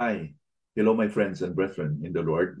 Hi. Hello, my friends and brethren in the Lord.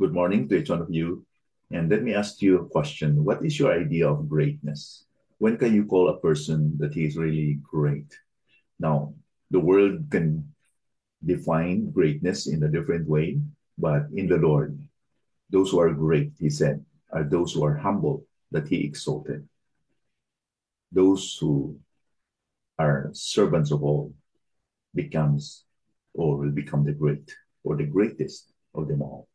Good morning to each one of you. And let me ask you a question. What is your idea of greatness? When can you call a person that he is really great? Now, the world can define greatness in a different way, but in the Lord, those who are great, he said, are those who are humble that he exalted. Those who are servants of all becomes or will become the great or the greatest of them all.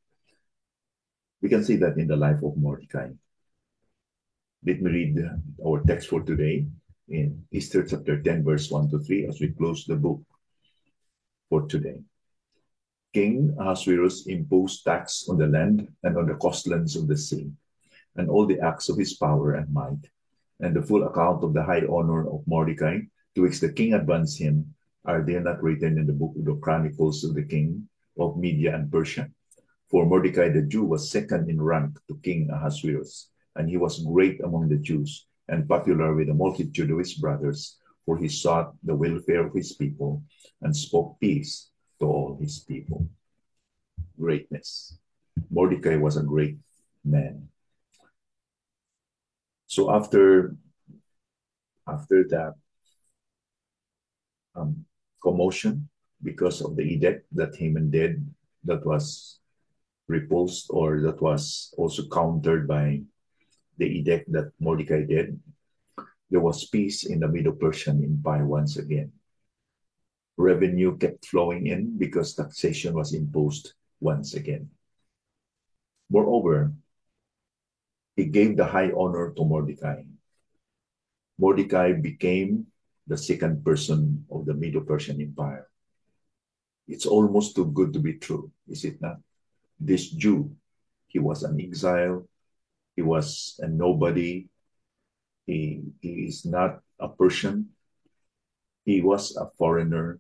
We can see that in the life of Mordecai. Let me read our text for today in Esther chapter 10, verse 1 to 3, as we close the book for today. King Ahasuerus imposed tax on the land and on the coastlands of the sea, and all the acts of his power and might, and the full account of the high honor of Mordecai, to which the king advanced him, are they not written in the book of the Chronicles of the king of Media and Persia? For Mordecai the Jew was second in rank to King Ahasuerus, and he was great among the Jews, and popular with the multitude of his brothers, for he sought the welfare of his people and spoke peace to all his people. Greatness. Mordecai was a great man. So after after that um, commotion because of the edict that Haman did, that was repulsed or that was also countered by the edict that Mordecai did, there was peace in the Medo Persian Empire once again revenue kept flowing in because taxation was imposed once again. Moreover, he gave the high honor to Mordecai. Mordecai became the second person of the Medo Persian Empire. It's almost too good to be true, is it not? This Jew, he was an exile, he was a nobody, he, he is not a Persian, he was a foreigner,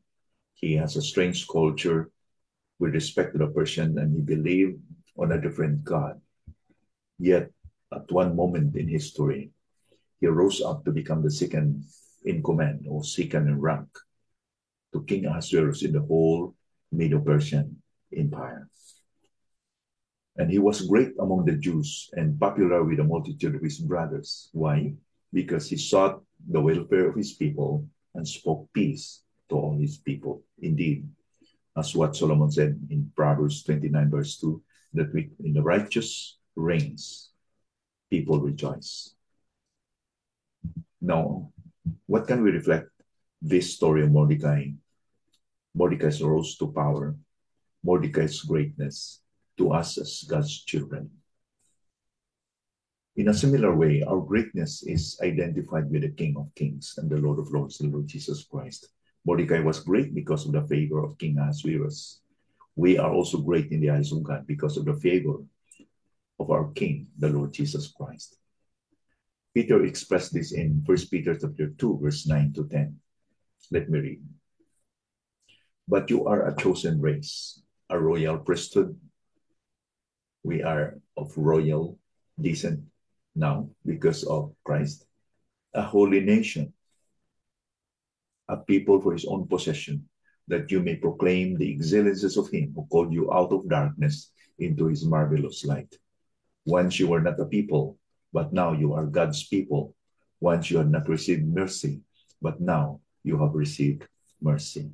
he has a strange culture with respect to the Persian and he believed on a different God. Yet, at one moment in history, he rose up to become the second in command or second in rank to King Ahasuerus in the whole Medo Persian Empire. And he was great among the Jews and popular with a multitude of his brothers. Why? Because he sought the welfare of his people and spoke peace to all his people. Indeed, as what Solomon said in Proverbs 29, verse 2, that in the righteous reigns, people rejoice. Now, what can we reflect this story of Mordecai? Mordecai's rose to power, Mordecai's greatness to us as God's children. In a similar way, our greatness is identified with the King of Kings and the Lord of Lords, the Lord Jesus Christ. Mordecai was great because of the favor of King Ahasuerus. We are also great in the eyes of God because of the favor of our King, the Lord Jesus Christ. Peter expressed this in 1 Peter chapter 2, verse 9 to 10. Let me read. But you are a chosen race, a royal priesthood. We are of royal descent now because of Christ, a holy nation, a people for his own possession, that you may proclaim the excellences of him who called you out of darkness into his marvelous light. Once you were not a people, but now you are God's people. Once you had not received mercy, but now you have received mercy.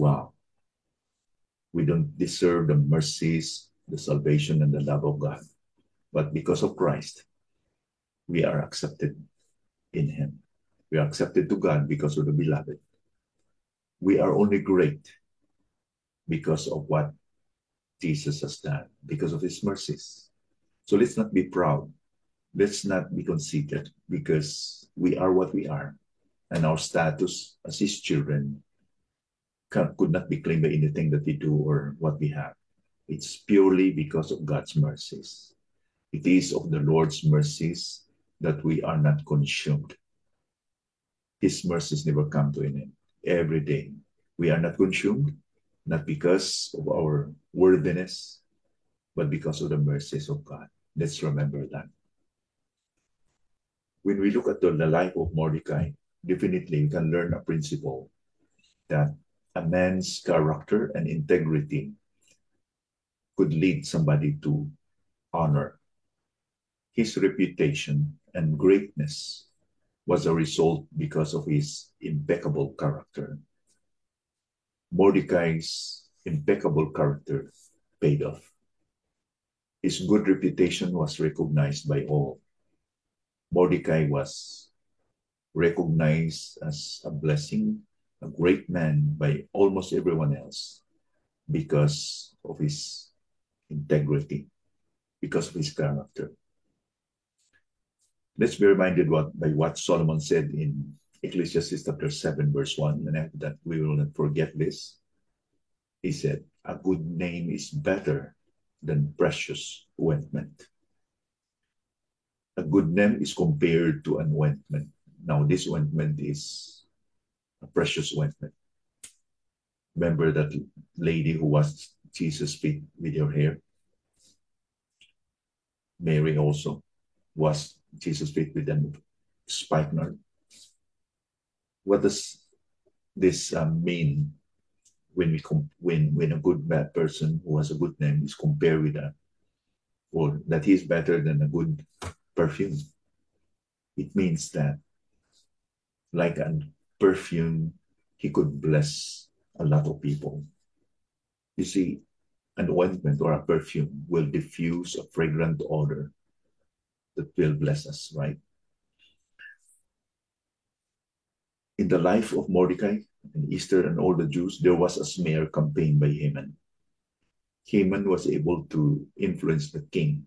Wow. We don't deserve the mercies, the salvation, and the love of God. But because of Christ, we are accepted in him. We are accepted to God because of the beloved. We are only great because of what Jesus has done, because of his mercies. So let's not be proud. Let's not be conceited because we are what we are. And our status as his children can, could not be claimed by anything that we do or what we have. It's purely because of God's mercies. It is of the Lord's mercies that we are not consumed. His mercies never come to an end. Every day, we are not consumed, not because of our worthiness, but because of the mercies of God. Let's remember that. When we look at the, life of Mordecai, definitely we can learn a principle that a man's character and integrity could lead somebody to honor. His reputation and greatness was a result because of his impeccable character. Mordecai's impeccable character paid off. His good reputation was recognized by all. Mordecai was recognized as a blessing, a great man by almost everyone else because of his integrity, because of his character. Let's be reminded what, by what Solomon said in Ecclesiastes chapter 7, verse 1, and after that we will not forget this. He said, A good name is better than precious ointment. A good name is compared to an ointment. Now, this ointment is a precious ointment. Remember that lady who washed Jesus' feet with her hair? Mary also was Jesus' feet with them spikenard. What does this um, mean when we when when a good bad person who has a good name is compared with a or that he's better than a good perfume? It means that like a perfume, he could bless a lot of people. You see, an ointment or a perfume will diffuse a fragrant odor that will bless us, right? In the life of Mordecai and Esther and all the Jews, there was a smear campaign by Haman. Haman was able to influence the king,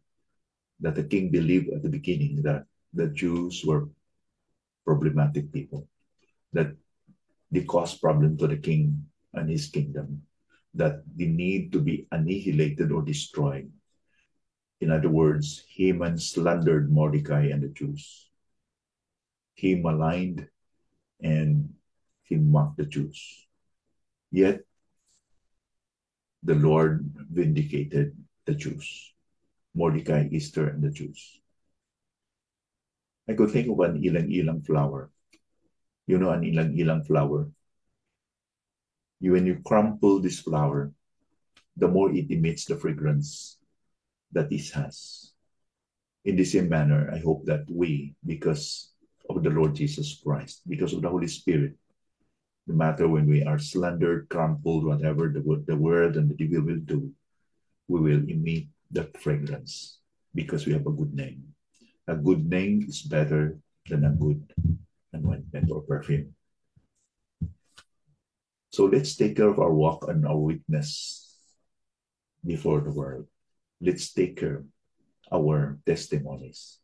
that the king believed at the beginning that the Jews were problematic people, that they caused problem to the king and his kingdom, that they need to be annihilated or destroyed. In other words, Haman slandered Mordecai and the Jews. He maligned and he mocked the Jews. Yet, the Lord vindicated the Jews. Mordecai, Esther, and the Jews. I could think of an ilang-ilang flower. You know an ilang-ilang flower? You, when you crumple this flower, the more it emits the fragrance that it has. In the same manner, I hope that we, because of the Lord Jesus Christ, because of the Holy Spirit, no matter when we are slandered, crumpled, whatever the, the world and the devil will do, we will emit the fragrance because we have a good name. A good name is better than a good anointment or perfume. So let's take care of our walk and our witness before the world. Let's take care our testimonies.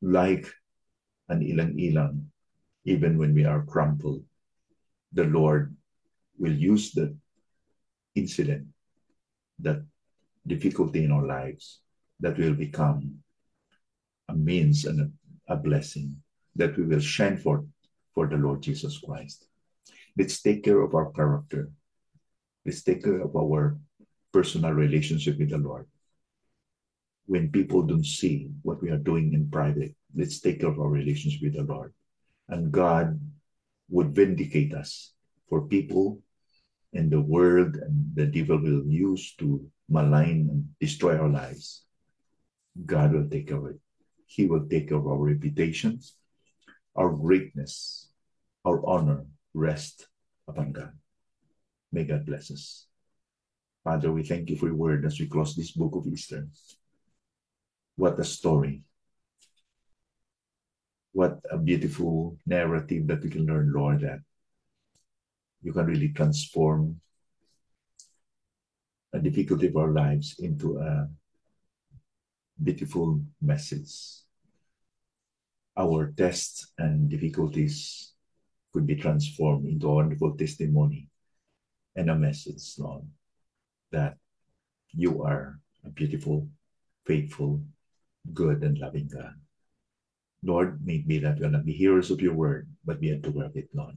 Like an ilang-ilang, even when we are crumpled, the Lord will use the incident, that difficulty in our lives, that will become a means and a, a blessing that we will shine forth for the Lord Jesus Christ. Let's take care of our character. Let's take care of our personal relationship with the Lord. When people don't see what we are doing in private, let's take care of our relationship with the Lord. And God would vindicate us for people and the world and the devil will use to malign and destroy our lives. God will take it. He will take of our reputations, our greatness, our honor rest upon God. May God bless us. Father, we thank you for your word as we close this book of Esther. What a story. What a beautiful narrative that we can learn, Lord, that you can really transform a difficulty of our lives into a beautiful message. Our tests and difficulties could be transformed into a wonderful testimony and a message, Lord, that you are a beautiful, faithful, good, and loving God. Lord, make me that we will not be hearers of your word, but be a doer of it, Lord.